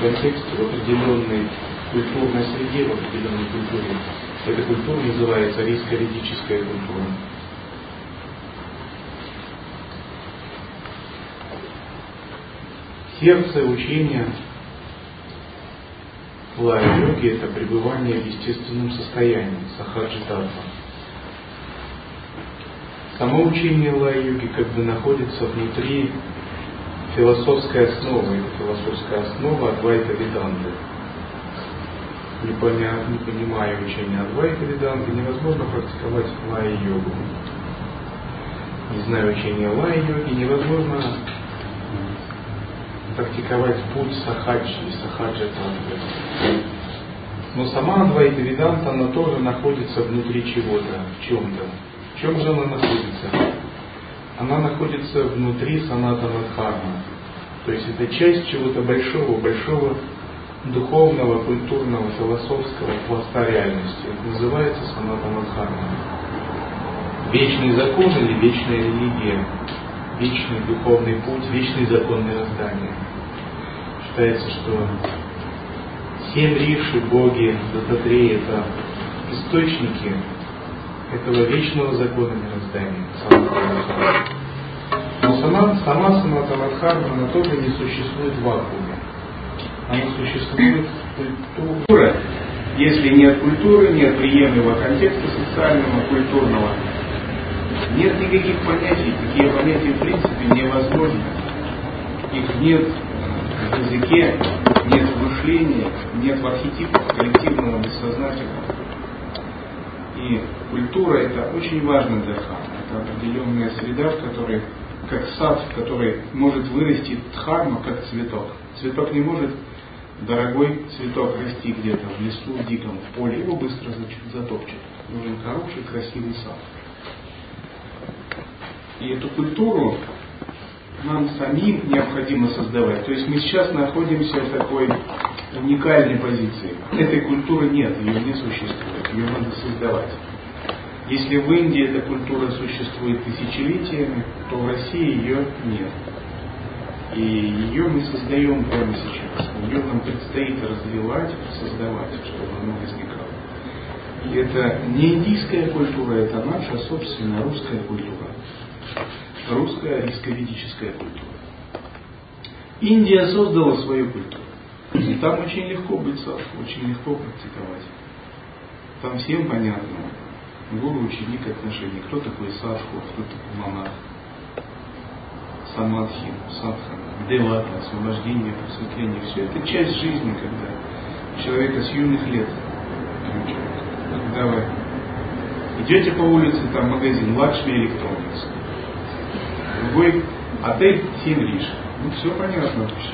контексте, в определенной культурной среде, в определенной культуре. Эта культура называется риско-ведическая культура. Сердце учения лая-йоги – это пребывание в естественном состоянии, сахаджи-татва. Само учение лая-йоги как бы находится внутри философской основы. Это философская основа Адвайта Веданты. Не, поня, не понимая учения Адвайта Веданты, невозможно практиковать лая-йогу. Не зная учения лая-йоги, невозможно практиковать путь сахаджи и сахаджа тантры. Но сама Адвайта Веданта, она тоже находится внутри чего-то, в чем-то. В чем же она находится? Она находится внутри санатана дхарма. То есть это часть чего-то большого, большого духовного, культурного, философского пласта реальности. Это называется санатана дхарма. Вечный закон или вечная религия вечный духовный путь, вечный закон мироздания. Считается, что семь риши, боги, дататреи – это источники этого вечного закона мироздания. Но сама, сама Санатанадхарма, она тоже не существует в вакууме. Она существует культура. Если нет культуры, нет приемлемого контекста социального, культурного, нет никаких понятий, такие понятия в принципе невозможны. Их нет в языке, нет в мышлении, нет в архетипах коллективного, бессознательного. И культура это очень важно для дхармы. Это определенная среда, в которой, как сад, в которой может вырасти дхарма, как цветок. Цветок не может, дорогой цветок, расти где-то в лесу, в диком, в поле, его быстро затопчет. Нужен хороший, красивый сад. И эту культуру нам самим необходимо создавать. То есть мы сейчас находимся в такой уникальной позиции. Этой культуры нет, ее не существует, ее надо создавать. Если в Индии эта культура существует тысячелетиями, то в России ее нет. И ее мы создаем прямо сейчас. Ее нам предстоит развивать, создавать, чтобы она возникала. И это не индийская культура, это наша собственная русская культура русская рисковедическая культура. Индия создала свою культуру. И там очень легко быть очень легко практиковать. Там всем понятно, гуру, ученик отношения, кто такой садху, кто такой монах, самадхи, садхана, девата, освобождение, просветление. Все это часть жизни, когда человека с юных лет вы идете по улице, там магазин, Лакшми Electronics, другой отель 7 риш. Ну, все понятно вообще.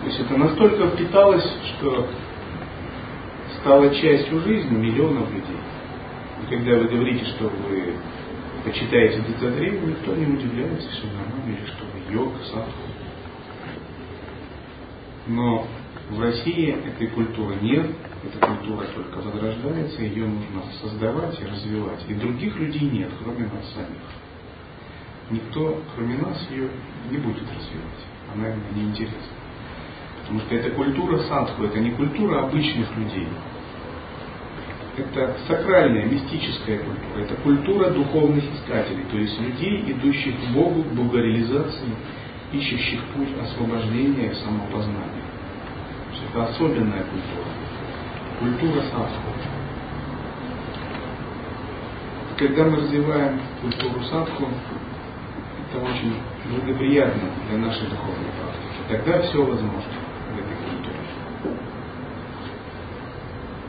То есть это настолько впиталось, что стало частью жизни миллионов людей. И когда вы говорите, что вы почитаете Дитадреву, никто не удивляется, все нормально, или что вы йог, садху. Но в России этой культуры нет, эта культура только возрождается, ее нужно создавать и развивать. И других людей нет, кроме нас самих никто, кроме нас, ее не будет развивать. Она ему не интересна. Потому что это культура садху, это не культура обычных людей. Это сакральная, мистическая культура. Это культура духовных искателей, то есть людей, идущих к Богу, к богореализации, ищущих путь освобождения и самопознания. Это особенная культура. Культура садху. Когда мы развиваем культуру садху, это очень благоприятно для нашей духовной практики. Тогда все возможно в этой культуре.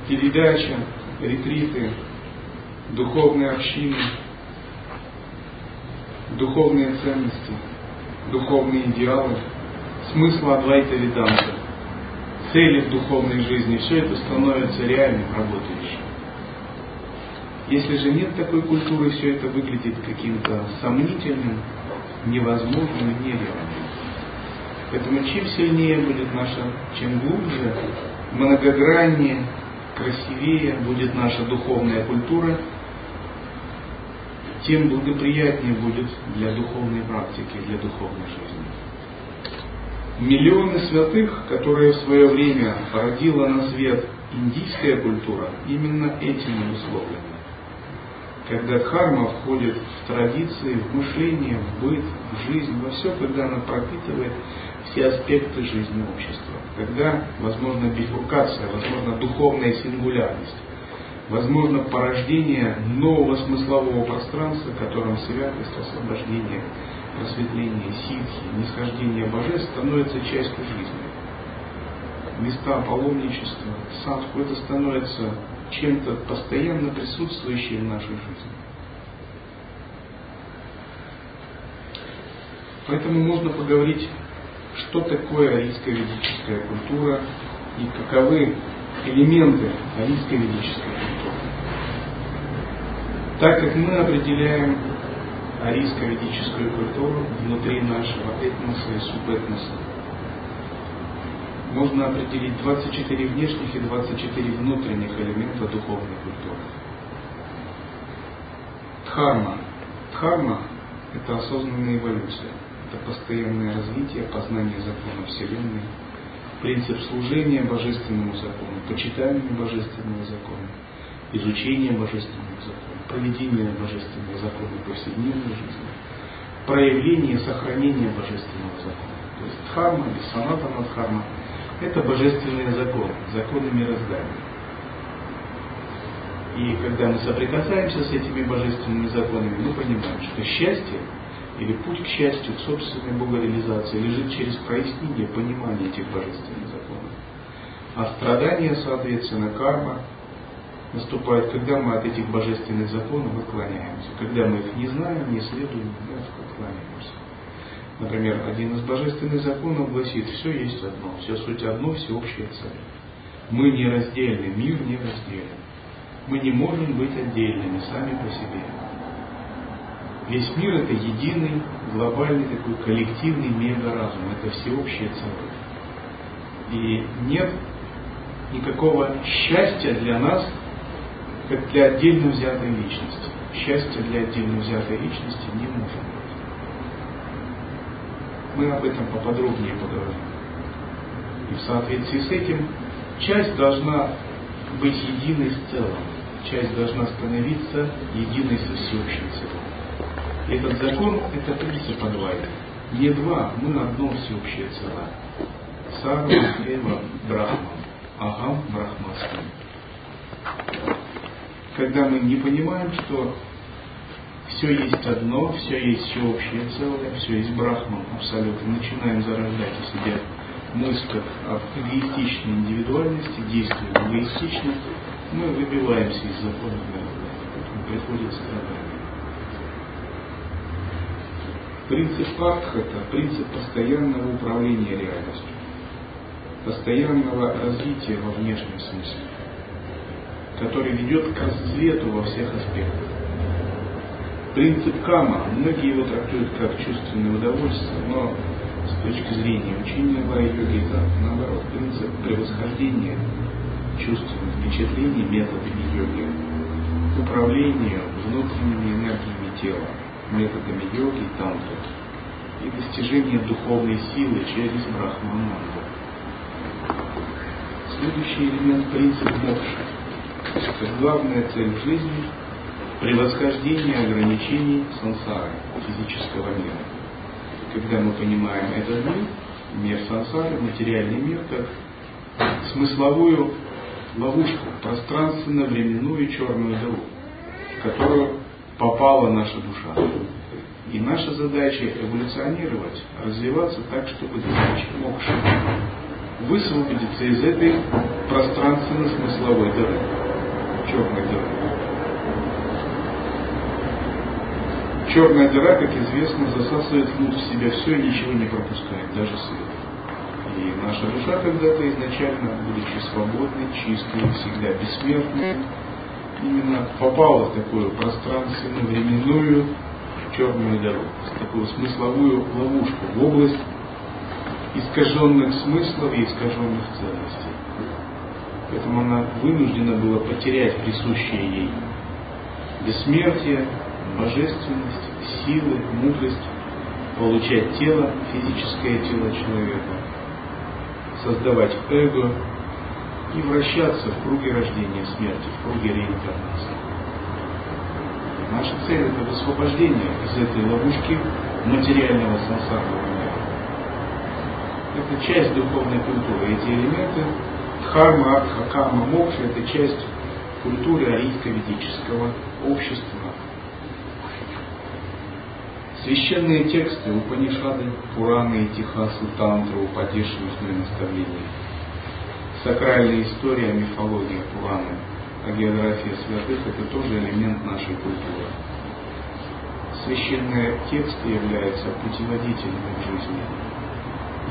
Передача, ретриты, духовные общины, духовные ценности, духовные идеалы, смысл Адвайта Веданта, цели в духовной жизни, все это становится реальным, работающим. Если же нет такой культуры, все это выглядит каким-то сомнительным, невозможным и нереальным. Поэтому чем сильнее будет наша, чем глубже, многограннее, красивее будет наша духовная культура, тем благоприятнее будет для духовной практики, для духовной жизни. Миллионы святых, которые в свое время породила на свет индийская культура, именно этим обусловлены. Когда дхарма входит в традиции, в мышление, в быт, в жизнь, во все, когда она пропитывает все аспекты жизни общества. Когда возможна бифуркация, возможно духовная сингулярность, возможно порождение нового смыслового пространства, которым святость, освобождение, просветление, ситхи, нисхождение божеств становится частью жизни. Места паломничества, садху, это становится чем-то постоянно присутствующим в нашей жизни. Поэтому можно поговорить, что такое арийская ведическая культура и каковы элементы арийской ведической культуры. Так как мы определяем арийско-ведическую культуру внутри нашего этноса и субэтноса, можно определить 24 внешних и 24 внутренних элемента духовной культуры. Дхарма. Дхарма – это осознанная эволюция, это постоянное развитие, познание закона Вселенной, принцип служения божественному закону, почитание божественного закона, изучение божественного закона, проведение божественного закона в повседневной жизни, проявление, сохранение божественного закона. То есть дхарма или санатана дхарма – это божественные законы, законы мироздания. И когда мы соприкасаемся с этими божественными законами, мы понимаем, что счастье или путь к счастью, к собственной богореализации лежит через прояснение, понимание этих божественных законов. А страдания, соответственно, карма наступает, когда мы от этих божественных законов отклоняемся. Когда мы их не знаем, не следуем, мы отклоняемся. Например, один из божественных законов гласит, все есть одно, все суть одно, все общее цель. Мы нераздельны, мир неразделен. Мы не можем быть отдельными сами по себе. Весь мир это единый, глобальный такой коллективный мегаразум, это всеобщее целое. И нет никакого счастья для нас, как для отдельно взятой личности. Счастья для отдельно взятой личности не может быть. Мы об этом поподробнее поговорим. И в соответствии с этим часть должна быть единой с целым. Часть должна становиться единой со всеобщим целым. Этот закон – это принцип Адвайта. Не два, мы одно всеобщее целое. Сарва Эва Брахма. Агам Брахмасми. Когда мы не понимаем, что все есть одно, все есть всеобщее целое, все есть Брахман абсолютно, начинаем зарождать в себе мысль об эгоистичной индивидуальности, действуем эгоистично, мы выбиваемся из закона мира. Приходится страдать. Принцип это принцип постоянного управления реальностью, постоянного развития во внешнем смысле, который ведет к расцвету во всех аспектах. Принцип Кама, многие его трактуют как чувственное удовольствие, но с точки зрения учения Вай-йоги это наоборот, принцип превосхождения чувственных впечатлений методами йоги, управления внутренними энергиями тела, методами йоги и тантры и достижение духовной силы через брахмананду. Следующий элемент – принцип мокши. Это главная цель жизни – превосхождение ограничений сансары, физического мира. Когда мы понимаем этот мир, мир сансары, материальный мир, как смысловую ловушку, пространственно-временную черную дыру, которую попала наша душа. И наша задача эволюционировать, развиваться так, чтобы достичь мокши. Высвободиться из этой пространственно-смысловой дыры, черной дыры. Черная дыра, как известно, засасывает внутрь себя все и ничего не пропускает, даже свет. И наша душа когда-то изначально, будучи свободной, чистой, всегда бессмертной, именно попала в такую пространственно-временную черную дорогу, в такую смысловую ловушку, в область искаженных смыслов и искаженных ценностей. Поэтому она вынуждена была потерять присущее ей бессмертие, божественность, силы, мудрость, получать тело, физическое тело человека, создавать эго и вращаться в круге рождения смерти, в круге реинкарнации. Наша цель это высвобождение из этой ловушки материального сансарного мира. Это часть духовной культуры. Эти элементы дхарма, артха, карма, мокша – это часть культуры арийско-ведического общества. Священные тексты, Упанишады, Пураны, Тихасы, Тантру, Упадеши, устные наставления. Сакральная история, мифология, Пураны – а география святых – это тоже элемент нашей культуры. Священные тексты являются путеводителем в жизни.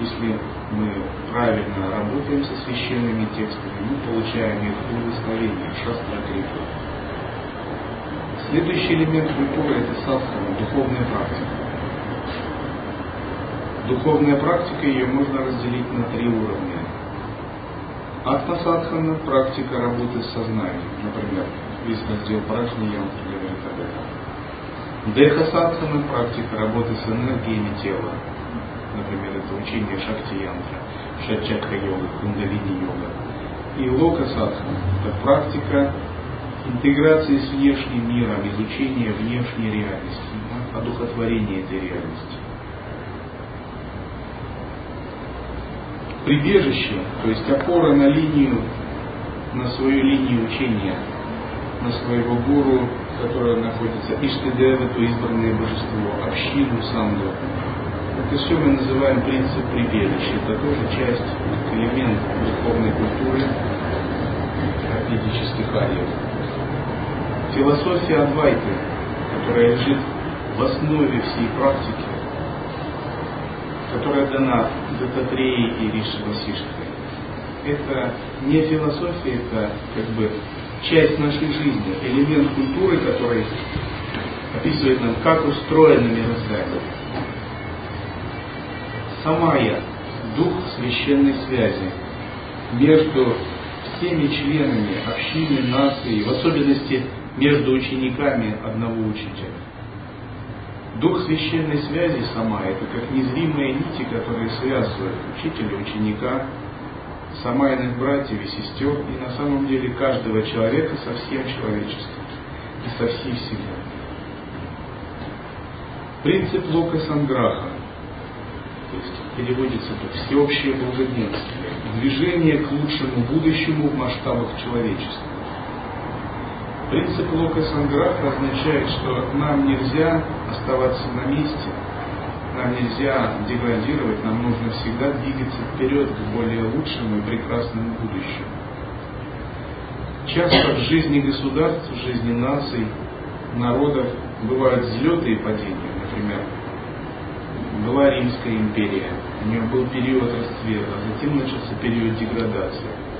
Если мы правильно работаем со священными текстами, мы получаем их благословение, шастра крипу. Следующий элемент культуры – это садхана, духовная практика. Духовная практика, ее можно разделить на три уровня. Атмасадхана – практика работы с сознанием. Например, весь раздел Прajни Янтра говорит об этом. Дехасадхана – практика работы с энергиями тела. Например, это учение Шакти Янтра, Шатчакра йога, Кундалини йога. И Лока Садхана – это практика интеграции с внешним миром, изучения внешней реальности, одухотворения этой реальности. Прибежище, то есть опора на линию, на свою линию учения, на своего гуру, которая находится Иштидева, то избранное божество, общину Санду. Это все мы называем принцип прибежища. Это тоже часть, элемент духовной культуры физических ариев. Философия Адвайты, которая лежит в основе всей практики, которая дана Дататреей и Риши Васишкой. Это не философия, это как бы часть нашей жизни, элемент культуры, который описывает нам, как устроено мироздание. Самая, дух священной связи между всеми членами общины, нации, в особенности между учениками одного учителя. Дух священной связи сама – это как незримые нити, которые связывают учителя, ученика, самайных братьев и сестер, и на самом деле каждого человека со всем человечеством и со всей Вселенной. Принцип Лока Санграха, то есть переводится как всеобщее благоденствие, движение к лучшему будущему в масштабах человечества. Принцип Лока Санграха означает, что нам нельзя оставаться на месте, нам нельзя деградировать, нам нужно всегда двигаться вперед к более лучшему и прекрасному будущему. Часто в жизни государств, в жизни наций, народов бывают взлеты и падения. Например, была Римская империя, у нее был период расцвета, затем начался период деградации.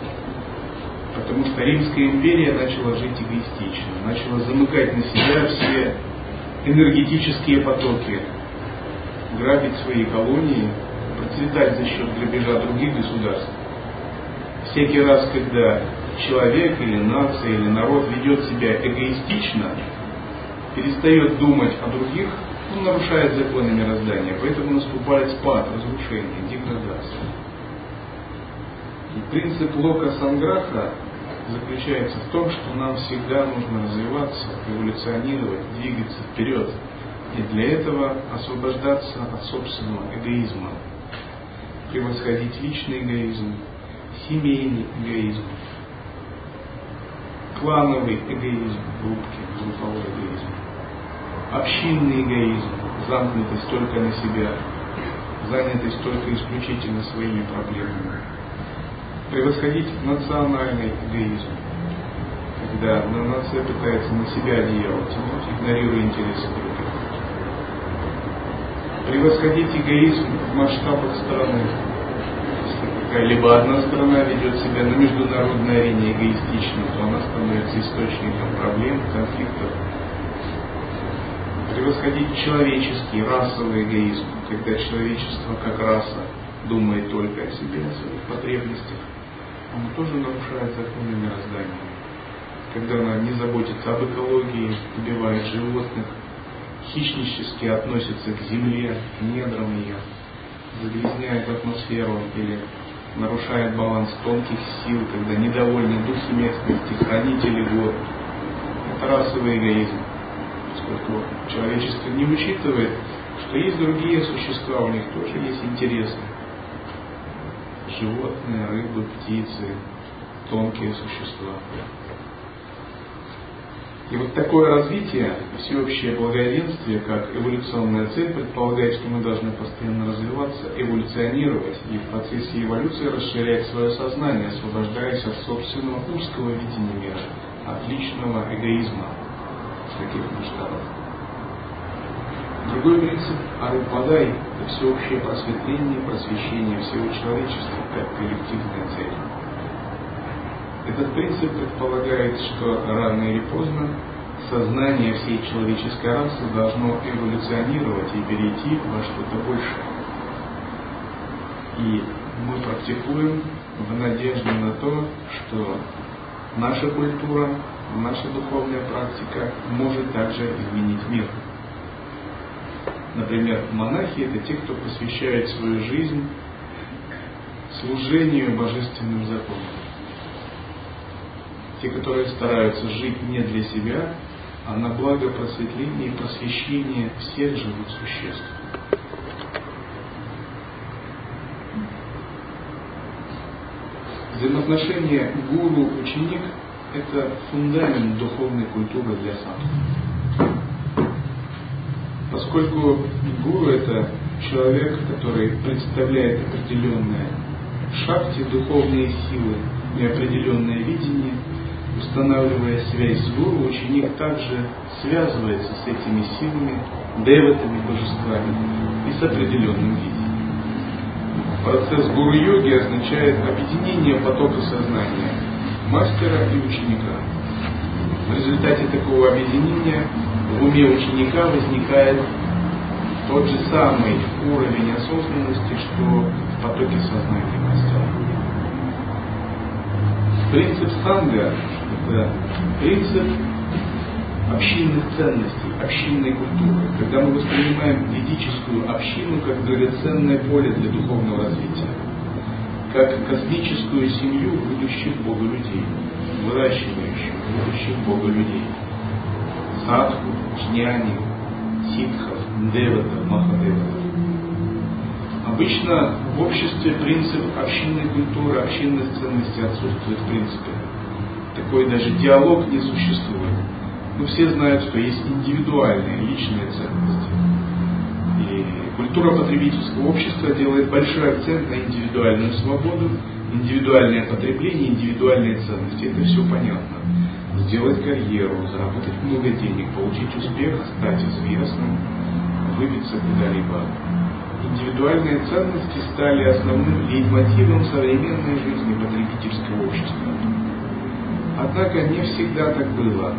Потому что Римская империя начала жить эгоистично, начала замыкать на себя все энергетические потоки, грабить свои колонии, процветать за счет грабежа других государств. Всякий раз, когда человек или нация или народ ведет себя эгоистично, перестает думать о других, он нарушает законы мироздания, поэтому наступает спад, разрушение, деградация. И принцип Лока Санграха заключается в том, что нам всегда нужно развиваться, эволюционировать, двигаться вперед. И для этого освобождаться от собственного эгоизма, превосходить личный эгоизм, семейный эгоизм, клановый эгоизм, группки, групповой эгоизм, общинный эгоизм, замкнутость только на себя, занятость только исключительно своими проблемами превосходить национальный эгоизм, когда нация пытается на себя одеяло тянуть, игнорируя интересы других. Превосходить эгоизм в масштабах страны, такая либо одна страна ведет себя на международной арене эгоистично, то она становится источником проблем, конфликтов. Превосходить человеческий, расовый эгоизм, когда человечество как раса думает только о себе, о своих потребностях, оно тоже нарушает законы мироздания. Когда она не заботится об экологии, убивает животных, хищнически относится к земле, к недрам ее, загрязняет атмосферу или нарушает баланс тонких сил, когда недовольны духи местности, хранители гор. Это расовый эгоизм, поскольку человечество не учитывает, что есть другие существа, у них тоже есть интересы. Животные, рыбы, птицы, тонкие существа. И вот такое развитие, всеобщее благоденствие, как эволюционная цель, предполагает, что мы должны постоянно развиваться, эволюционировать и в процессе эволюции расширять свое сознание, освобождаясь от собственного узкого видения мира, от личного эгоизма таких масштабов. Другой принцип Арупадай – это всеобщее просветление, просвещение всего человечества как коллективная цель. Этот принцип предполагает, что рано или поздно сознание всей человеческой расы должно эволюционировать и перейти во что-то большее. И мы практикуем в надежде на то, что наша культура, наша духовная практика может также изменить мир. Например, монахи – это те, кто посвящает свою жизнь служению божественным законам те, которые стараются жить не для себя, а на благо просветления и просвещения всех живых существ. Взаимоотношения гуру-ученик – это фундамент духовной культуры для садху. Поскольку гуру – это человек, который представляет определенные шахте духовные силы и определенное видение – устанавливая связь с гуру, ученик также связывается с этими силами, деватами, божествами и с определенным видением. Процесс гуру-йоги означает объединение потока сознания мастера и ученика. В результате такого объединения в уме ученика возникает тот же самый уровень осознанности, что в потоке мастера. Принцип санга это принцип общинных ценностей, общинной культуры, когда мы воспринимаем ведическую общину как драгоценное поле для духовного развития, как космическую семью будущих Бога людей, выращивающих будущих Бога людей, садху, джняни, ситхов, деватов, махадеватов. Обычно в обществе принцип общинной культуры, общинных ценностей отсутствует в принципе такой даже диалог не существует. Но все знают, что есть индивидуальные, личные ценности. И культура потребительского общества делает большой акцент на индивидуальную свободу, индивидуальное потребление, индивидуальные ценности. Это все понятно. Сделать карьеру, заработать много денег, получить успех, стать известным, выбиться куда-либо. Индивидуальные ценности стали основным лейтмотивом современной жизни потребительского общества. Однако не всегда так было.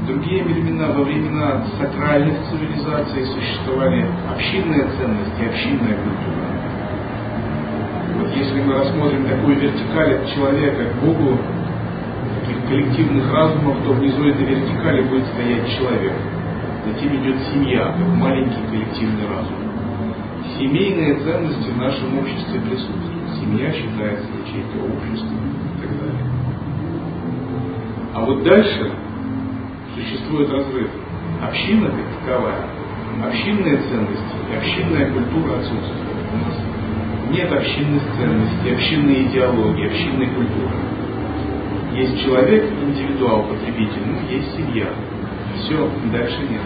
В другие времена, во времена сакральных цивилизаций существовали общинные ценности, общинная культура. Вот если мы рассмотрим такую вертикаль от человека к Богу, таких коллективных разумов, то внизу этой вертикали будет стоять человек. Затем идет семья, как маленький коллективный разум. Семейные ценности в нашем обществе присутствуют. Семья считается ячейкой общества и так далее. А вот дальше существует разрыв. Община как таковая, общинные ценности и общинная культура отсутствуют. У нас нет общинных ценностей, общинной идеологии, общинной культуры. Есть человек, индивидуал, потребитель, ну, есть семья. Все, дальше нет.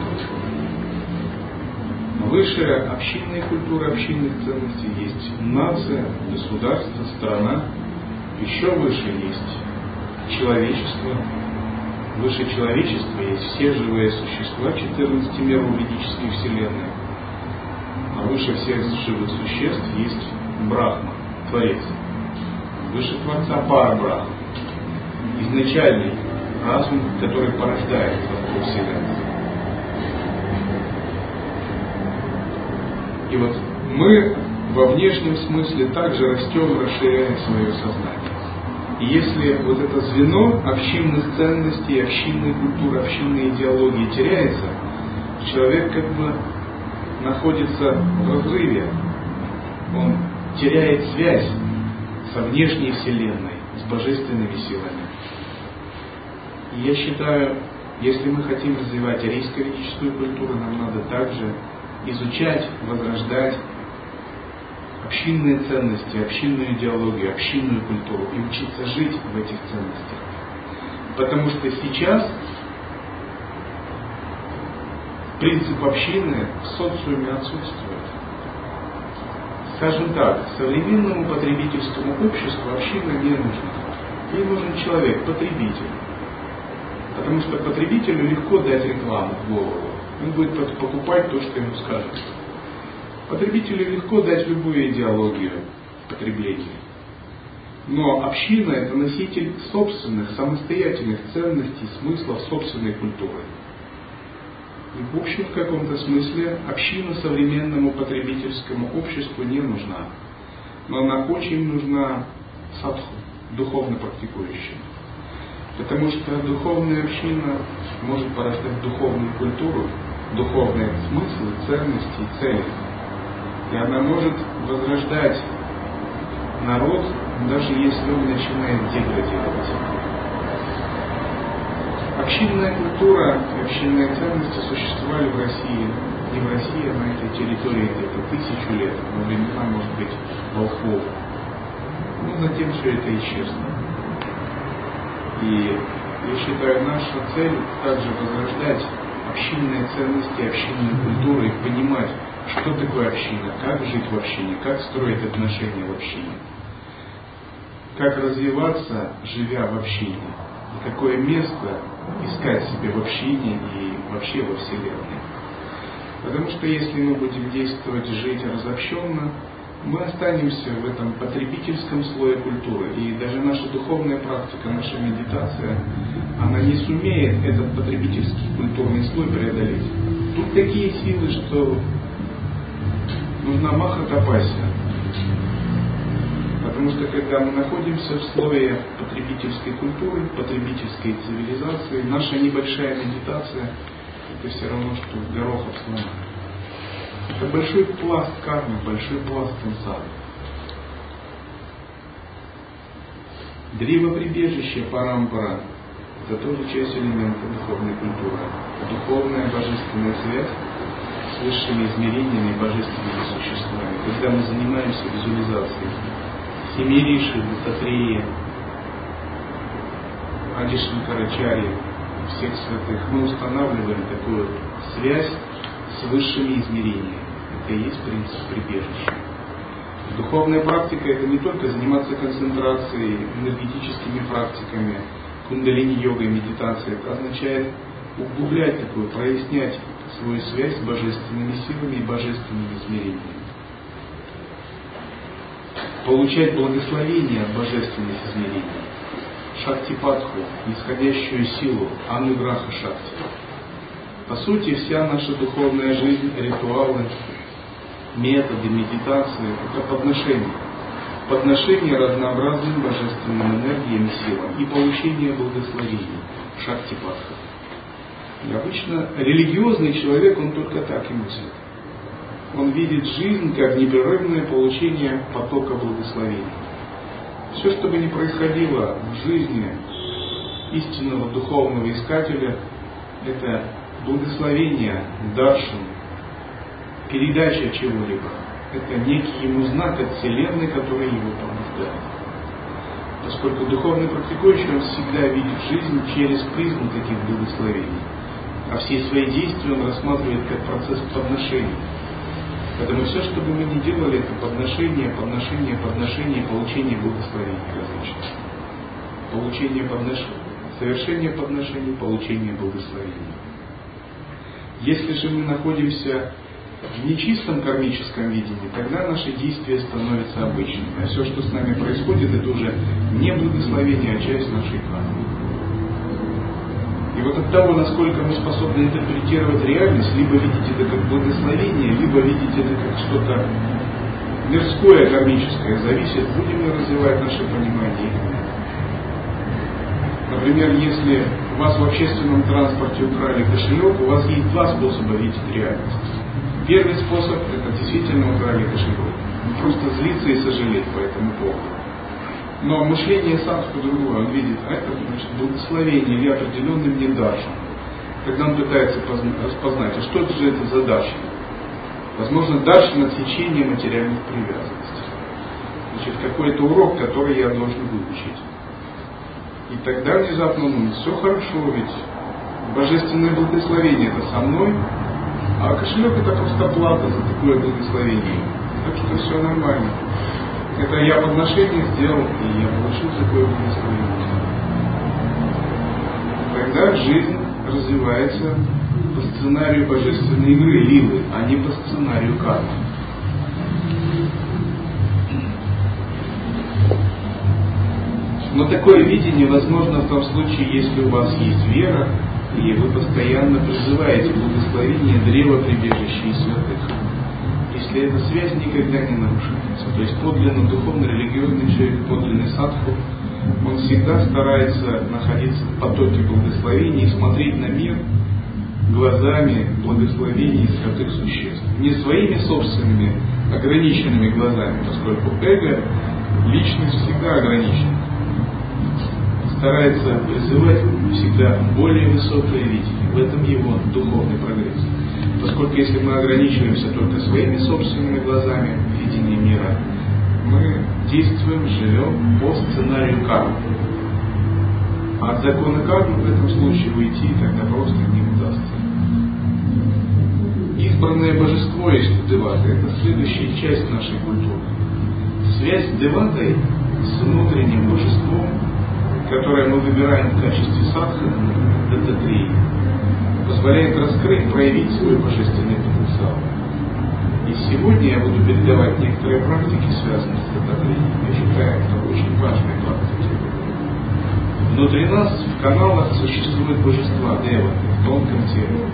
Выше общинной культуры, общинных ценностей есть нация, государство, страна. Еще выше есть человечество, выше человечества есть все живые существа 14 миров ведической вселенной. А выше всех живых существ есть Брахма, Творец. Выше Творца Парабрах. Изначальный разум, который порождает во Вселенной. И вот мы во внешнем смысле также растем, расширяем свое сознание. И если вот это звено общинных ценностей, общинной культуры, общинной идеологии теряется, человек как бы находится в разрыве. Он теряет связь со внешней Вселенной, с божественными силами. И я считаю, если мы хотим развивать арийско-ведическую культуру, нам надо также изучать, возрождать общинные ценности, общинную идеологию, общинную культуру и учиться жить в этих ценностях. Потому что сейчас принцип общины в социуме отсутствует. Скажем так, современному потребительскому обществу община не нужна. Ей нужен человек, потребитель. Потому что потребителю легко дать рекламу в голову. Он будет покупать то, что ему скажут. Потребителю легко дать любую идеологию потребления. Но община – это носитель собственных, самостоятельных ценностей, смыслов собственной культуры. И в общем в каком-то смысле община современному потребительскому обществу не нужна. Но она очень нужна садху, духовно практикующим. Потому что духовная община может порождать духовную культуру, духовные смыслы, ценности и цели. И она может возрождать народ, даже если он начинает деградировать. Общинная культура и общинные ценности существовали в России, не в России, на этой территории где-то тысячу лет, во времена, может быть, волхвов. Но затем все это исчезло. И я считаю, наша цель также возрождать общинные ценности, общинную культуру и понимать, что такое община, как жить в общине, как строить отношения в общине, как развиваться, живя в общине, и какое место искать себе в общине и вообще во Вселенной. Потому что если мы будем действовать, жить разобщенно, мы останемся в этом потребительском слое культуры. И даже наша духовная практика, наша медитация, она не сумеет этот потребительский культурный слой преодолеть. Тут такие силы, что нужна маха-тапасия. Потому что когда мы находимся в слое потребительской культуры, потребительской цивилизации, наша небольшая медитация это все равно, что горохов сломать. Это большой пласт кармы, большой пласт сансары. Древоприбежище Парампара – это тоже часть элемента духовной культуры. Духовная божественная связь с высшими измерениями божественными существами. Когда мы занимаемся визуализацией Семириши, Дататрея, Адишанкарачари, всех святых, мы устанавливаем такую связь с высшими измерениями. Это и есть принцип прибежища. Духовная практика это не только заниматься концентрацией, энергетическими практиками, кундалини-йогой, медитацией. Это означает углублять такую, прояснять свою связь с божественными силами и божественными измерениями. Получать благословение от божественных измерений. Шактипатху, нисходящую силу, ануграха шакти. По сути, вся наша духовная жизнь, ритуалы, методы медитации – это подношение. Подношение разнообразным божественным энергиям силам и получение благословения, шакти патха. И обычно религиозный человек, он только так и мыслит. Он видит жизнь как непрерывное получение потока благословений. Все, что бы ни происходило в жизни истинного духовного искателя, это благословение, даршин, передача чего-либо. Это некий ему знак от Вселенной, который его побуждает. Поскольку духовный практикующий, он всегда видит жизнь через призму таких благословений. А все свои действия он рассматривает как процесс подношения. Поэтому все, что бы мы ни делали, это подношение, подношение, подношение, получение благословения различных. Получение подношения, совершение подношений, получение благословения. Если же мы находимся в нечистом кармическом видении, тогда наши действия становятся обычными. А все, что с нами происходит, это уже не благословение, а часть нашей кармы. И вот от того, насколько мы способны интерпретировать реальность, либо видеть это как благословение, либо видеть это как что-то мирское, кармическое, зависит, будем ли развивать наше понимание. Например, если у вас в общественном транспорте украли кошелек, у вас есть два способа видеть реальность. Первый способ – это действительно украли кошелек. Просто злиться и сожалеть по этому поводу. Но мышление садху другое. Он видит, а это значит, благословение или определенный мне даршан. Тогда он пытается распознать, а что же это за даршан? Возможно, даршан отсечение материальных привязанностей. Значит, какой-то урок, который я должен выучить. И тогда внезапно, ну, все хорошо, ведь божественное благословение это со мной, а кошелек это просто плата за такое благословение. Так что все нормально. Это я подношение сделал, и я получил такое благословение. Тогда жизнь развивается по сценарию божественной игры, лилы, а не по сценарию кармы. Но такое видение возможно в том случае, если у вас есть вера, и вы постоянно призываете благословение древа прибежища и святых если эта связь никогда не нарушается. То есть подлинно духовно-религиозный человек, подлинный садху, он всегда старается находиться в потоке благословений и смотреть на мир глазами благословений святых существ. Не своими собственными ограниченными глазами, поскольку эго, личность всегда ограничена. Старается призывать всегда более высокое видение. В этом его духовный прогресс. Поскольку если мы ограничиваемся только своими собственными глазами видения мира, мы действуем, живем по сценарию кармы. А от закона кармы в этом случае уйти тогда просто не удастся. Избранное божество есть девата. Это следующая часть нашей культуры. Связь с деватой, с внутренним божеством, которое мы выбираем в качестве это три позволяет раскрыть, проявить свой божественный потенциал. И сегодня я буду передавать некоторые практики, связанные с затоплением. Я считаю, это очень важные практики. Внутри нас в каналах существуют божества Дева в тонком теле.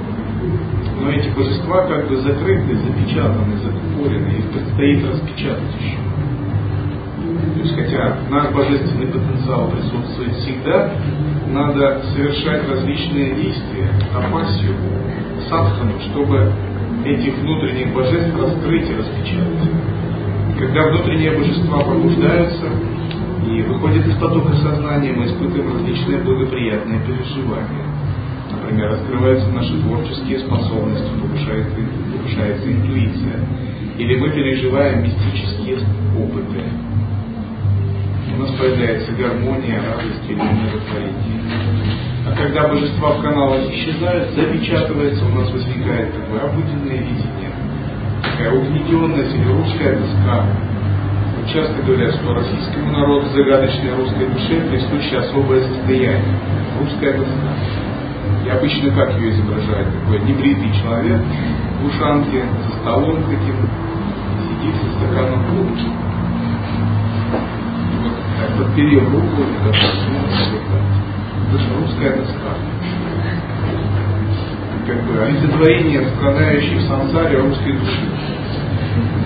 Но эти божества как бы закрыты, запечатаны, закупорены, их предстоит распечатать еще. То есть, хотя наш божественный потенциал присутствует всегда, надо совершать различные действия, апассию, садхану, чтобы этих внутренних божеств раскрыть и распечатать. Когда внутренние божества пробуждаются и выходят из потока сознания, мы испытываем различные благоприятные переживания. Например, раскрываются наши творческие способности, повышается, повышается интуиция. Или мы переживаем мистические опыты, у нас появляется гармония, радость или умиротворение. А когда божества в каналах исчезают, запечатывается, у нас возникает такое обыденное видение, такая угнетенность или русская тоска. Вот часто говорят, что российскому народу загадочной русской душе присуще особое состояние, русская тоска. И обычно как ее изображают? Такой небритый человек в ушанке, за столом таким, сидит со стаканом водки подперев руку, это русская доска. Как бы олицетворение страдающей в сансаре русской души.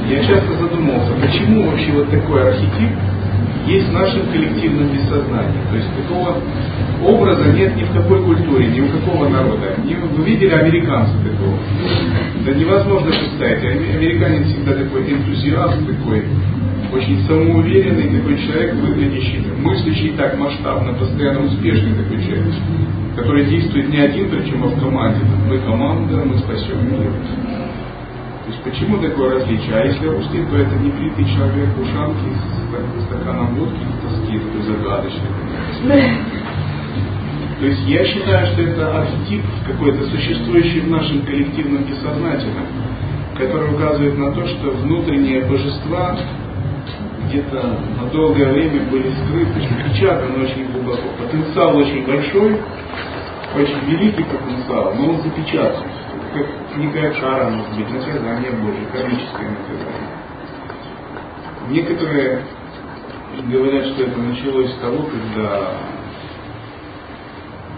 Я часто задумался, почему вообще вот такой архетип есть в нашем коллективном бессознании. То есть такого образа нет ни в какой культуре, ни у какого народа. Не, вы видели американца такого? Да невозможно представить. Американец всегда такой энтузиаст, такой очень самоуверенный такой человек, выглядящий, мыслящий так масштабно, постоянно успешный такой человек, который действует не один, причем в команде. Мы команда, мы спасем мир. То есть почему такое различие? А если русский, то это не бритый человек в ушанке с стаканом водки и тоски, такой загадочный. То есть я считаю, что это архетип какой-то существующий в нашем коллективном бессознательном, который указывает на то, что внутренние божества где-то на долгое время были скрыты, запечатаны очень глубоко. Потенциал очень большой, очень великий потенциал, но он запечатан. как некая кара, может быть, наказание Божие, кармическое наказание. Некоторые говорят, что это началось с того, когда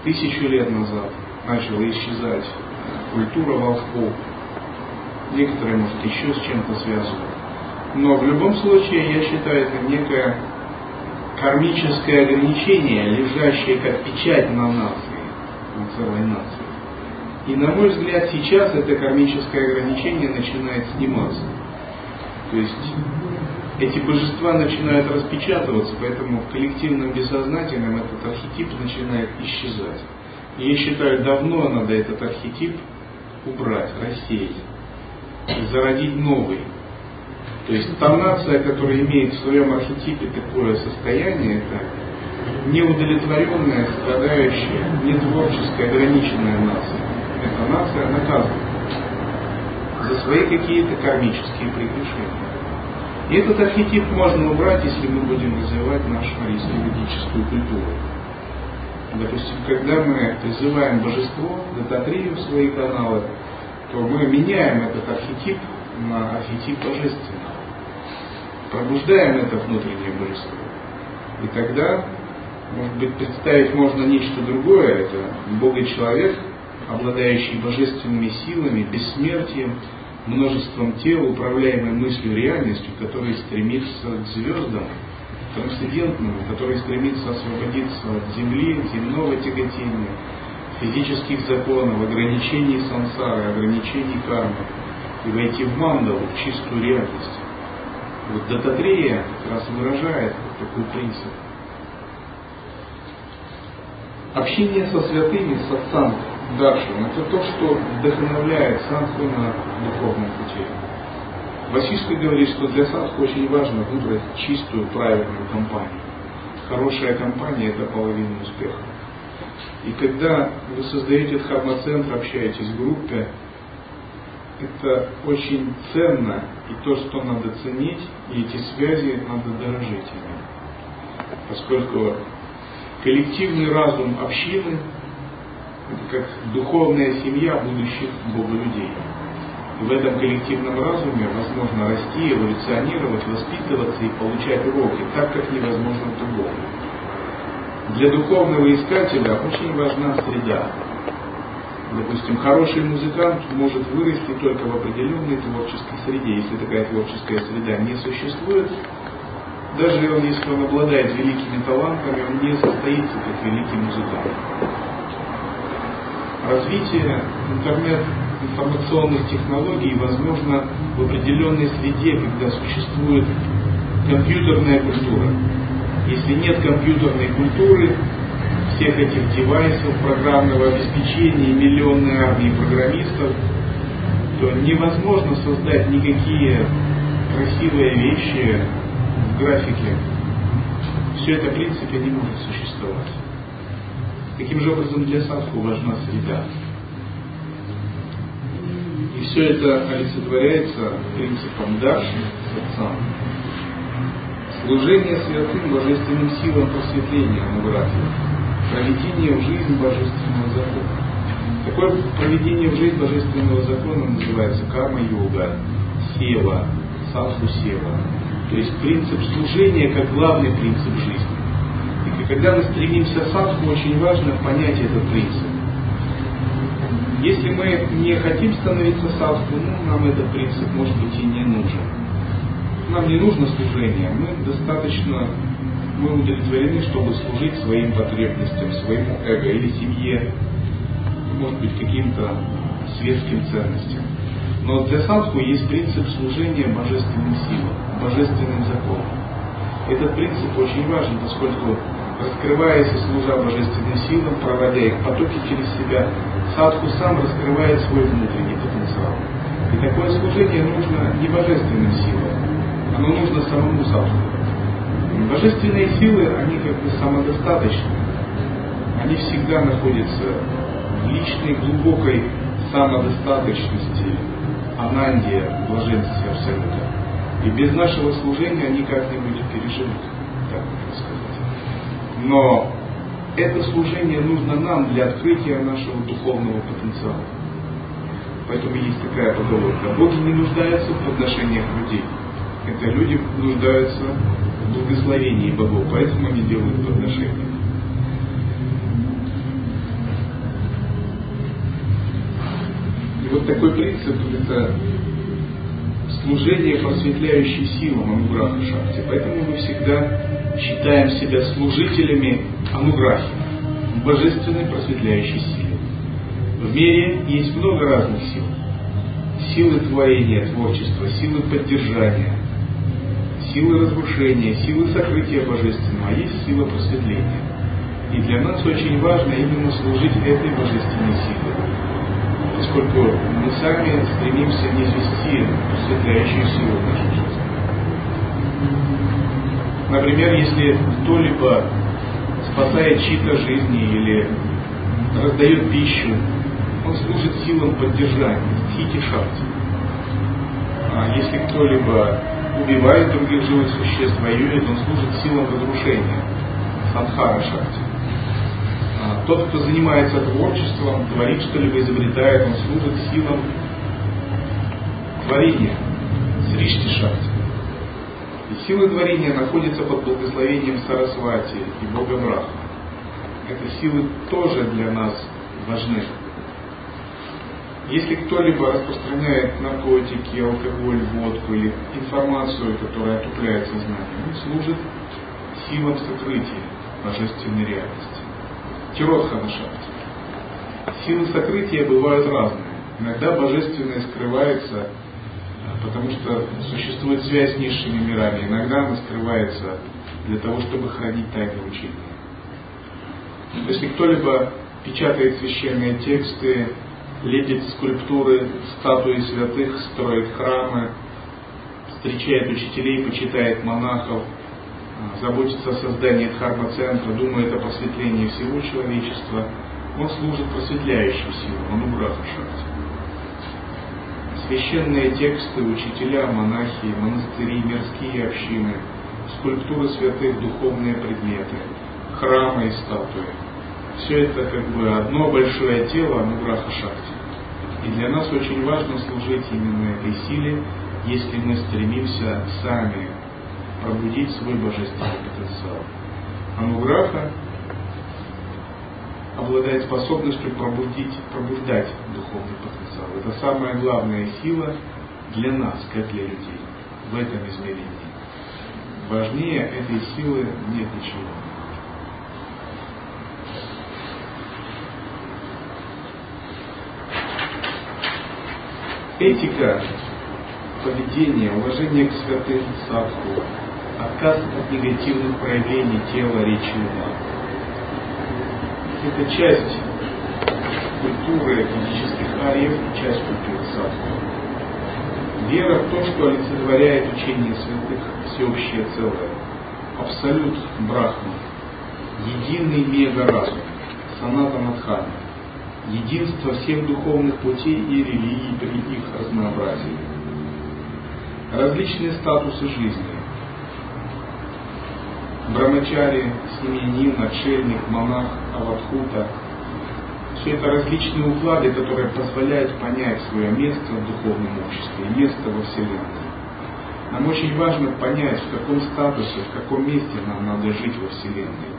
тысячу лет назад начала исчезать культура волхвов. Некоторые, может, еще с чем-то связывают. Но в любом случае, я считаю, это некое кармическое ограничение, лежащее как печать на нации, на целой нации. И на мой взгляд, сейчас это кармическое ограничение начинает сниматься. То есть эти божества начинают распечатываться, поэтому в коллективном бессознательном этот архетип начинает исчезать. И я считаю, давно надо этот архетип убрать, рассеять, зародить новый. То есть та нация, которая имеет в своем архетипе такое состояние, это неудовлетворенная, страдающая, нетворческая, ограниченная нация. Эта нация наказана за свои какие-то кармические прегрешения. И этот архетип можно убрать, если мы будем развивать нашу арийско-ведическую культуру. Допустим, когда мы призываем божество, дататрию в свои каналы, то мы меняем этот архетип на архетип божественного. Пробуждаем это внутреннее божество. И тогда, может быть, представить можно нечто другое. Это Бога-человек, обладающий божественными силами, бессмертием, множеством тел, управляемой мыслью реальностью, который стремится к звездам, трансцендентному, который стремится освободиться от земли, земного тяготения, физических законов, ограничений сансары, ограничений кармы, и войти в мандалу, в чистую реальность. Вот Дататрея как раз выражает такой принцип. Общение со святыми, с отцами, Даршан – это то, что вдохновляет садху на духовном пути. Васишка говорит, что для садху очень важно выбрать чистую, правильную компанию. Хорошая компания – это половина успеха. И когда вы создаете дхарма-центр, общаетесь в группе, это очень ценно, и то, что надо ценить, и эти связи надо дорожить ими. Поскольку коллективный разум общины как духовная семья будущих Бога-людей. И в этом коллективном разуме возможно расти, эволюционировать, воспитываться и получать уроки, так как невозможно другому. Для духовного искателя очень важна среда. Допустим, хороший музыкант может вырасти только в определенной творческой среде. Если такая творческая среда не существует, даже если он обладает великими талантами, он не состоится как великий музыкант развитие интернет-информационных технологий возможно в определенной среде, когда существует компьютерная культура. Если нет компьютерной культуры, всех этих девайсов, программного обеспечения, миллионной армии программистов, то невозможно создать никакие красивые вещи в графике. Все это, в принципе, не может существовать. Таким же образом для садху важна среда. И все это олицетворяется принципом дарши, сатсан. Служение святым божественным силам просветления братьев. Проведение в жизнь божественного закона. Такое проведение в жизнь божественного закона называется карма-йога, сева, садху сева. То есть принцип служения как главный принцип жизни. Когда мы стремимся садху, очень важно понять этот принцип. Если мы не хотим становиться садху, ну, нам этот принцип, может быть, и не нужен. Нам не нужно служение, мы достаточно, мы удовлетворены, чтобы служить своим потребностям, своему эго или семье, может быть, каким-то светским ценностям. Но для садху есть принцип служения божественным силам, божественным законам. Этот принцип очень важен, поскольку раскрываясь и служа божественным силам, проводя их потоки через себя, садху сам раскрывает свой внутренний потенциал. И такое служение нужно не божественным силам, оно нужно самому садху. Божественные силы, они как бы самодостаточны. Они всегда находятся в личной глубокой самодостаточности, ананде, блаженстве Абсолюта. И без нашего служения они как-нибудь переживут, так можно сказать. Но это служение нужно нам для открытия нашего духовного потенциала. Поэтому есть такая поговорка. Боги не нуждаются в подношениях людей. Это люди нуждаются в благословении богов, поэтому они делают подношения. И вот такой принцип – это служение просветляющей силам Ануграха Шакти. Поэтому мы всегда считаем себя служителями Ануграхи, божественной просветляющей силы. В мире есть много разных сил. Силы творения, творчества, силы поддержания, силы разрушения, силы сокрытия божественного, а есть сила просветления. И для нас очень важно именно служить этой божественной силой, поскольку мы сами стремимся не вести просветляющую силу в нашу жизнь. Например, если кто-либо спасает чьи-то жизни или раздает пищу, он служит силам поддержания, стхити шахти. А если кто-либо убивает других живых существ, воюет, он служит силам разрушения, садхара шахти. А тот, кто занимается творчеством, творит что-либо, изобретает, он служит силам творения, сришти шахти. И силы творения находятся под благословением Сарасвати и Бога Браха. Эти силы тоже для нас важны. Если кто-либо распространяет наркотики, алкоголь, водку или информацию, которая отупляет сознание, он служит силам сокрытия божественной реальности. Тиротхана Шакти. Силы сокрытия бывают разные. Иногда божественное скрывается, а, потому что существует связь с низшими мирами. Иногда она скрывается для того, чтобы хранить тайны учения. Если кто-либо печатает священные тексты, лепит скульптуры, статуи святых, строит храмы, встречает учителей, почитает монахов, а, заботится о создании дхарма-центра, думает о просветлении всего человечества, он служит просветляющей силой, манубраха шахти. Священные тексты, учителя, монахи, монастыри, мирские общины, скульптуры святых, духовные предметы, храмы и статуи – все это как бы одно большое тело Ануграха Шакти. И для нас очень важно служить именно этой силе, если мы стремимся сами пробудить свой божественный потенциал. Ануграха обладает способностью пробудить, пробуждать духовный потенциал. Это самая главная сила для нас, как для людей, в этом измерении. Важнее этой силы нет ничего. Этика поведения, уважение к святым садху, отказ от негативных проявлений тела, речи ума. Это часть культуры физических ариев и часть культуры садху. Вера в то, что олицетворяет учение святых всеобщее целое. Абсолют Брахма. Единый мега-разум. Саната Надхана единство всех духовных путей и религий при их разнообразии. Различные статусы жизни. Брамачари, семьянин, отшельник, монах, аватхута. Все это различные уклады, которые позволяют понять свое место в духовном обществе место во Вселенной. Нам очень важно понять, в каком статусе, в каком месте нам надо жить во Вселенной,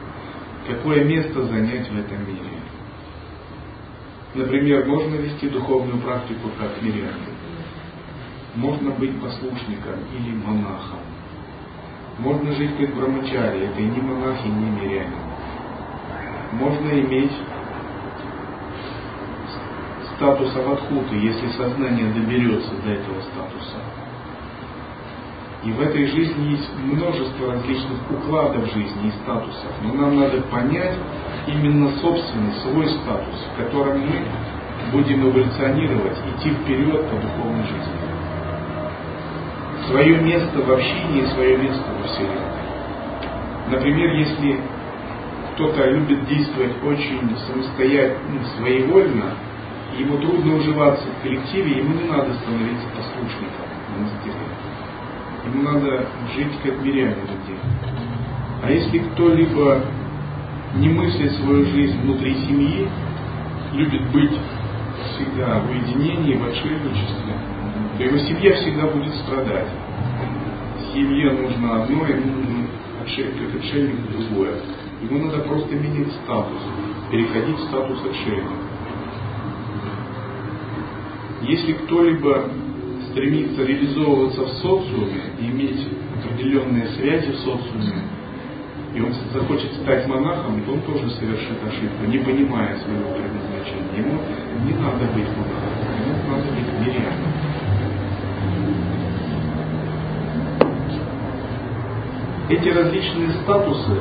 какое место занять в этом мире. Например, можно вести духовную практику как миряне. Можно быть послушником или монахом. Можно жить как брамачари, это и не монах, и не мирянин. Можно иметь статус аватхуты, если сознание доберется до этого статуса. И в этой жизни есть множество различных укладов жизни и статусов. Но нам надо понять именно собственный, свой статус, в котором мы будем эволюционировать, идти вперед по духовной жизни. Свое место в общении, свое место во Вселенной. Например, если кто-то любит действовать очень самостоятельно, своевольно, ему трудно уживаться в коллективе, ему не надо становиться послушником монастыря. Ему надо жить как миряне людей. А если кто-либо не мыслит свою жизнь внутри семьи, любит быть всегда в уединении, в отшельничестве, то его семья всегда будет страдать. Семье нужно одно, ему нужно как отшельнику другое. Ему надо просто менять статус, переходить в статус отшельника. Если кто-либо стремится реализовываться в социуме, иметь определенные связи в социуме, и он захочет стать монахом, он тоже совершит ошибку, не понимая своего предназначения. Ему не надо быть монахом, ему надо быть мирянином. Эти различные статусы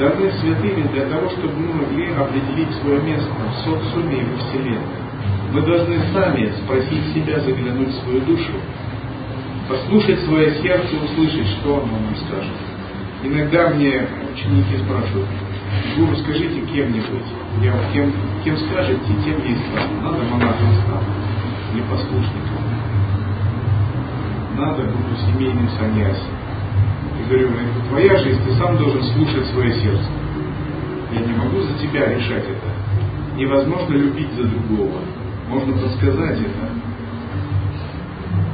даны святыми для того, чтобы мы могли определить свое место в социуме и во Вселенной. Мы должны сами спросить себя, заглянуть в свою душу, послушать свое сердце, услышать, что оно нам скажет. Иногда мне ученики спрашивают, Гуру, скажите, кем мне быть? Я кем, кем скажете, тем и стану. Надо монахом стану, или послушником. Надо буду семейным саньяси. Я говорю, это твоя жизнь, ты сам должен слушать свое сердце. Я не могу за тебя решать это. Невозможно любить за другого. Можно подсказать это.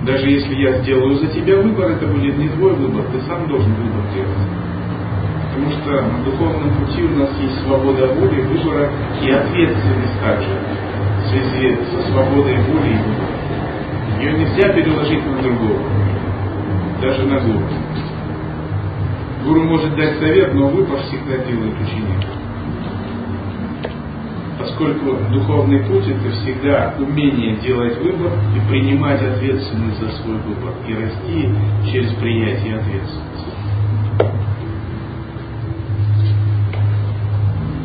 Даже если я сделаю за тебя выбор, это будет не твой выбор, ты сам должен выбор делать. Потому что на духовном пути у нас есть свобода воли, выбора и ответственность также в связи со свободой воли и выбора. Ее нельзя переложить на другого, даже на гуру. Гуру может дать совет, но выбор всегда делает ученик. Поскольку духовный путь это всегда умение делать выбор и принимать ответственность за свой выбор и расти через принятие ответственности.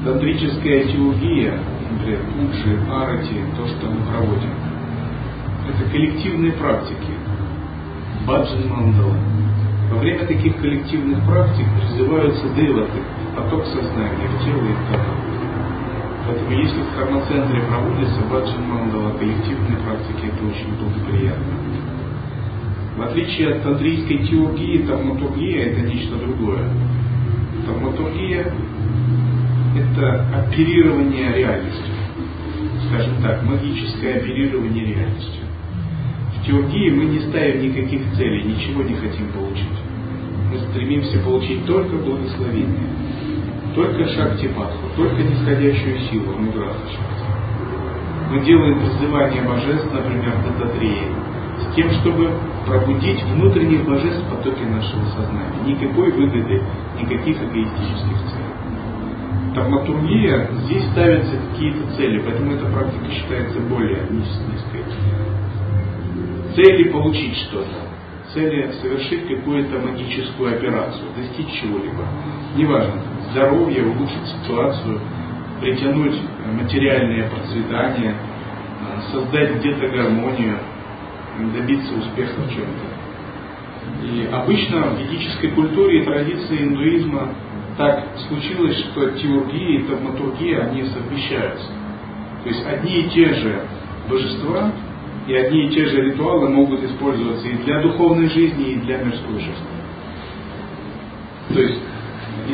Тантрическая теология, например, Пуджи, Арати, то, что мы проводим, это коллективные практики. Баджан Мандала. Во время таких коллективных практик призываются деваты, поток сознания в тело и в духе. Поэтому если в кармоцентре проводится баджан мандала, коллективные практики, это очень благоприятно. В отличие от тантрийской теургии, тавматургия это нечто другое. Тавматургия это оперирование реальностью. Скажем так, магическое оперирование реальностью. В теургии мы не ставим никаких целей, ничего не хотим получить. Мы стремимся получить только благословение только шакти патху, только нисходящую силу мудраха шакти. Мы делаем призывание божеств, например, Дататреи, с тем, чтобы пробудить внутренних божеств в потоке нашего сознания. Никакой выгоды, никаких эгоистических целей. Тавматургия, здесь ставятся какие-то цели, поэтому эта практика считается более низкой. Цели получить что-то цели совершить какую-то магическую операцию, достичь чего-либо. Неважно, здоровье, улучшить ситуацию, притянуть материальное процветание, создать где-то гармонию, добиться успеха в чем-то. И обычно в ведической культуре и традиции индуизма так случилось, что теургия и тавматургия, они совмещаются. То есть одни и те же божества и одни и те же ритуалы могут использоваться и для духовной жизни, и для мирской жизни. То есть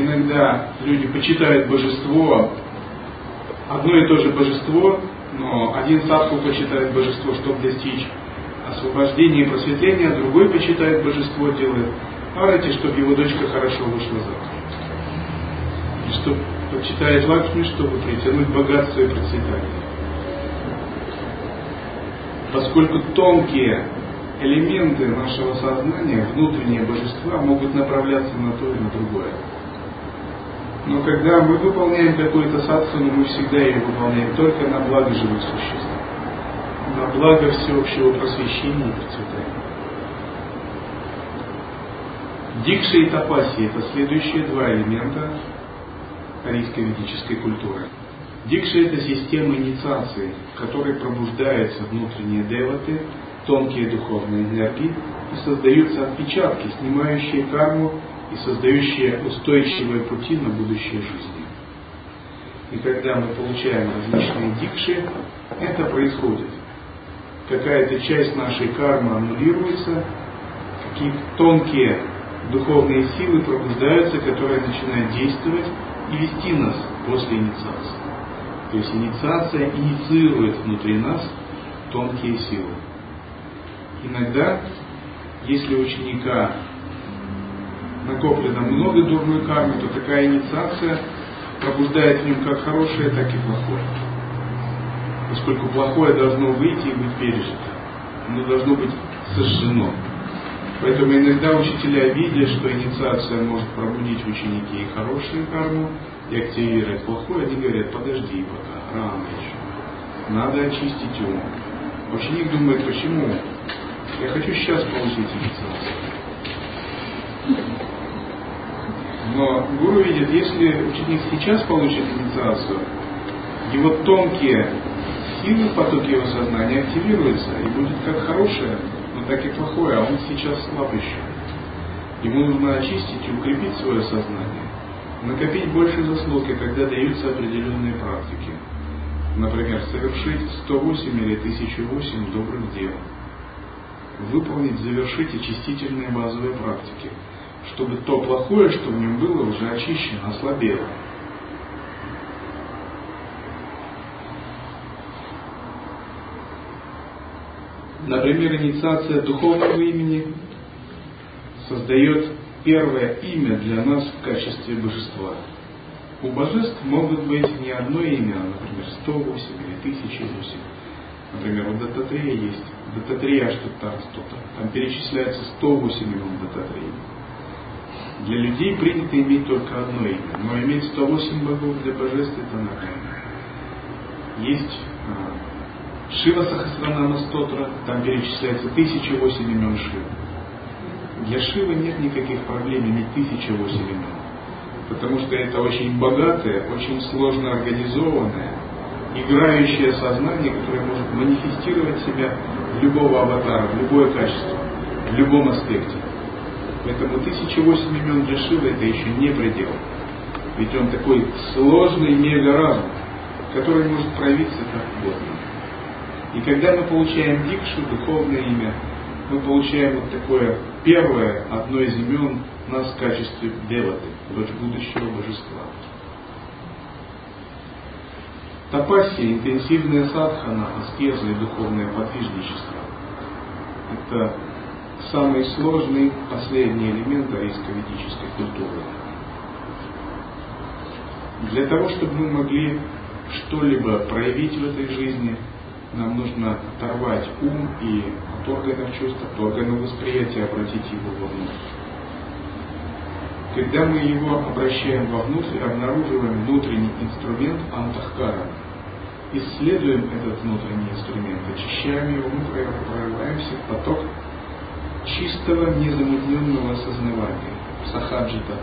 иногда люди почитают божество, одно и то же божество, но один садху почитает божество, чтобы достичь освобождения и просветления, другой почитает божество, делает арати, чтобы его дочка хорошо вышла замуж. И чтобы почитает Лакшми, чтобы притянуть богатство и процветание поскольку тонкие элементы нашего сознания, внутренние божества, могут направляться на то и на другое. Но когда мы выполняем какую-то садхану, мы всегда ее выполняем только на благо живых существ, на благо всеобщего просвещения и процветания. Дикша и тапаси – это следующие два элемента арийской ведической культуры. Дикша – это система инициации, в которой пробуждаются внутренние деваты, тонкие духовные энергии, и создаются отпечатки, снимающие карму и создающие устойчивые пути на будущее жизни. И когда мы получаем различные дикши, это происходит. Какая-то часть нашей кармы аннулируется, какие-то тонкие духовные силы пробуждаются, которые начинают действовать и вести нас после инициации. То есть инициация инициирует внутри нас тонкие силы. Иногда, если ученика накоплено много дурной кармы, то такая инициация пробуждает в нем как хорошее, так и плохое. Поскольку плохое должно выйти и быть пережито. Оно должно быть сожжено. Поэтому иногда учителя, видя, что инициация может пробудить в ученике и хорошую карму, и активировать плохое, они говорят, подожди пока, рано еще. Надо очистить ум. Ученик думает, почему? Я хочу сейчас получить инициацию. Но гуру видит, если ученик сейчас получит инициацию, его тонкие силы, потоки его сознания активируются, и будет как хорошее, но так и плохое, а он сейчас слаб еще. Ему нужно очистить и укрепить свое сознание, накопить больше заслуг, и тогда даются определенные практики. Например, совершить 108 или 1008 добрых дел. Выполнить, завершить очистительные базовые практики – чтобы то плохое, что в нем было, уже очищено, ослабело. Например, инициация духовного имени создает первое имя для нас в качестве божества. У божеств могут быть не одно имя, а, например, 108 или 1008. Например, у Дататрея есть Дататрея Аштатар, там перечисляется 108 имен Дататрея. Для людей принято иметь только одно имя, но иметь 108 богов для божеств это нормально. Есть а, Шива Сахасранама Стотра, там перечисляется 1008 имен Шивы. Для Шивы нет никаких проблем иметь 1008 имен, потому что это очень богатое, очень сложно организованное, играющее сознание, которое может манифестировать себя в любого аватара, в любое качество, в любом аспекте. Поэтому 1008 имен для Шивы это еще не предел. Ведь он такой сложный мега-разум, который может проявиться как угодно. И когда мы получаем дикшу, духовное имя, мы получаем вот такое первое, одно из имен нас в качестве деваты, будущего божества. Тапасия, интенсивная садхана, аскеза и духовное подвижничество – это самый сложный последний элемент арийско-ведической культуры. Для того, чтобы мы могли что-либо проявить в этой жизни, нам нужно оторвать ум и от органов чувств, от органов восприятия, обратить его вовнутрь. Когда мы его обращаем вовнутрь, обнаруживаем внутренний инструмент антахкара, исследуем этот внутренний инструмент, очищаем его, мы прорываемся в поток чистого, незамутненного осознавания, сахаджита.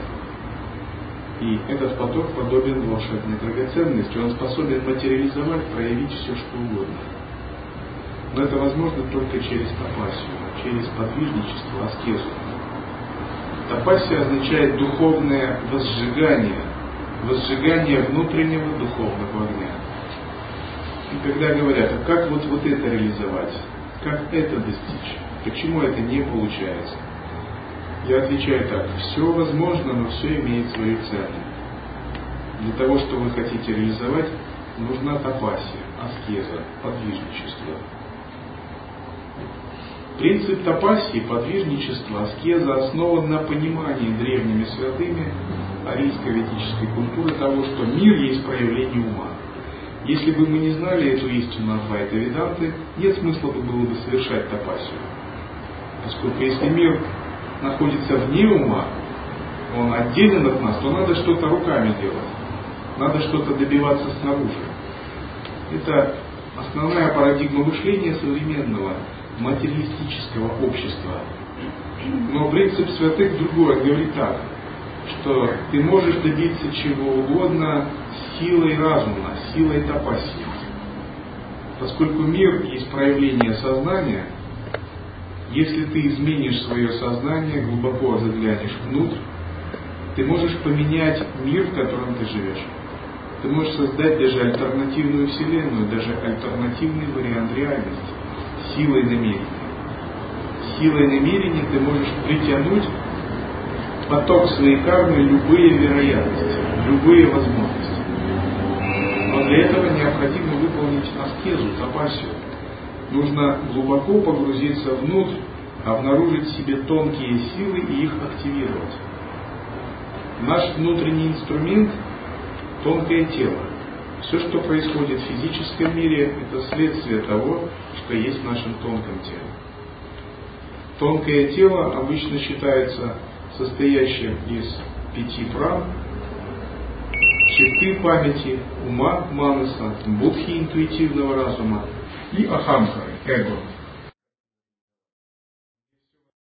И этот поток подобен волшебной драгоценности, он способен материализовать, проявить все, что угодно. Но это возможно только через тапасию, через подвижничество, аскезу. Тапасия означает духовное возжигание, возжигание внутреннего духовного огня. И когда говорят, а как вот, вот это реализовать, как это достичь, Почему это не получается? Я отвечаю так, все возможно, но все имеет свою цену. Для того, что вы хотите реализовать, нужна тапасия, аскеза, подвижничество. Принцип тапасии, подвижничества, аскеза основан на понимании древними святыми арийско-ведической культуры того, что мир есть проявление ума. Если бы мы не знали эту истину Адвайта Веданты, нет смысла бы было бы совершать тапасию. Поскольку если мир находится вне ума, он отделен от нас, то надо что-то руками делать. Надо что-то добиваться снаружи. Это основная парадигма мышления современного материалистического общества. Но принцип святых другой, говорит так, что ты можешь добиться чего угодно силой разума, силой тапасии. Поскольку мир есть проявление сознания – если ты изменишь свое сознание, глубоко заглянешь внутрь, ты можешь поменять мир, в котором ты живешь. Ты можешь создать даже альтернативную вселенную, даже альтернативный вариант реальности, силой намерения. Силой намерения ты можешь притянуть поток своей кармы любые вероятности, любые возможности. Но для этого необходимо выполнить аскезу, тапасию, нужно глубоко погрузиться внутрь, обнаружить себе тонкие силы и их активировать. Наш внутренний инструмент – тонкое тело. Все, что происходит в физическом мире, это следствие того, что есть в нашем тонком теле. Тонкое тело обычно считается состоящим из пяти пран, черты памяти, ума, манаса, будхи интуитивного разума にアサウ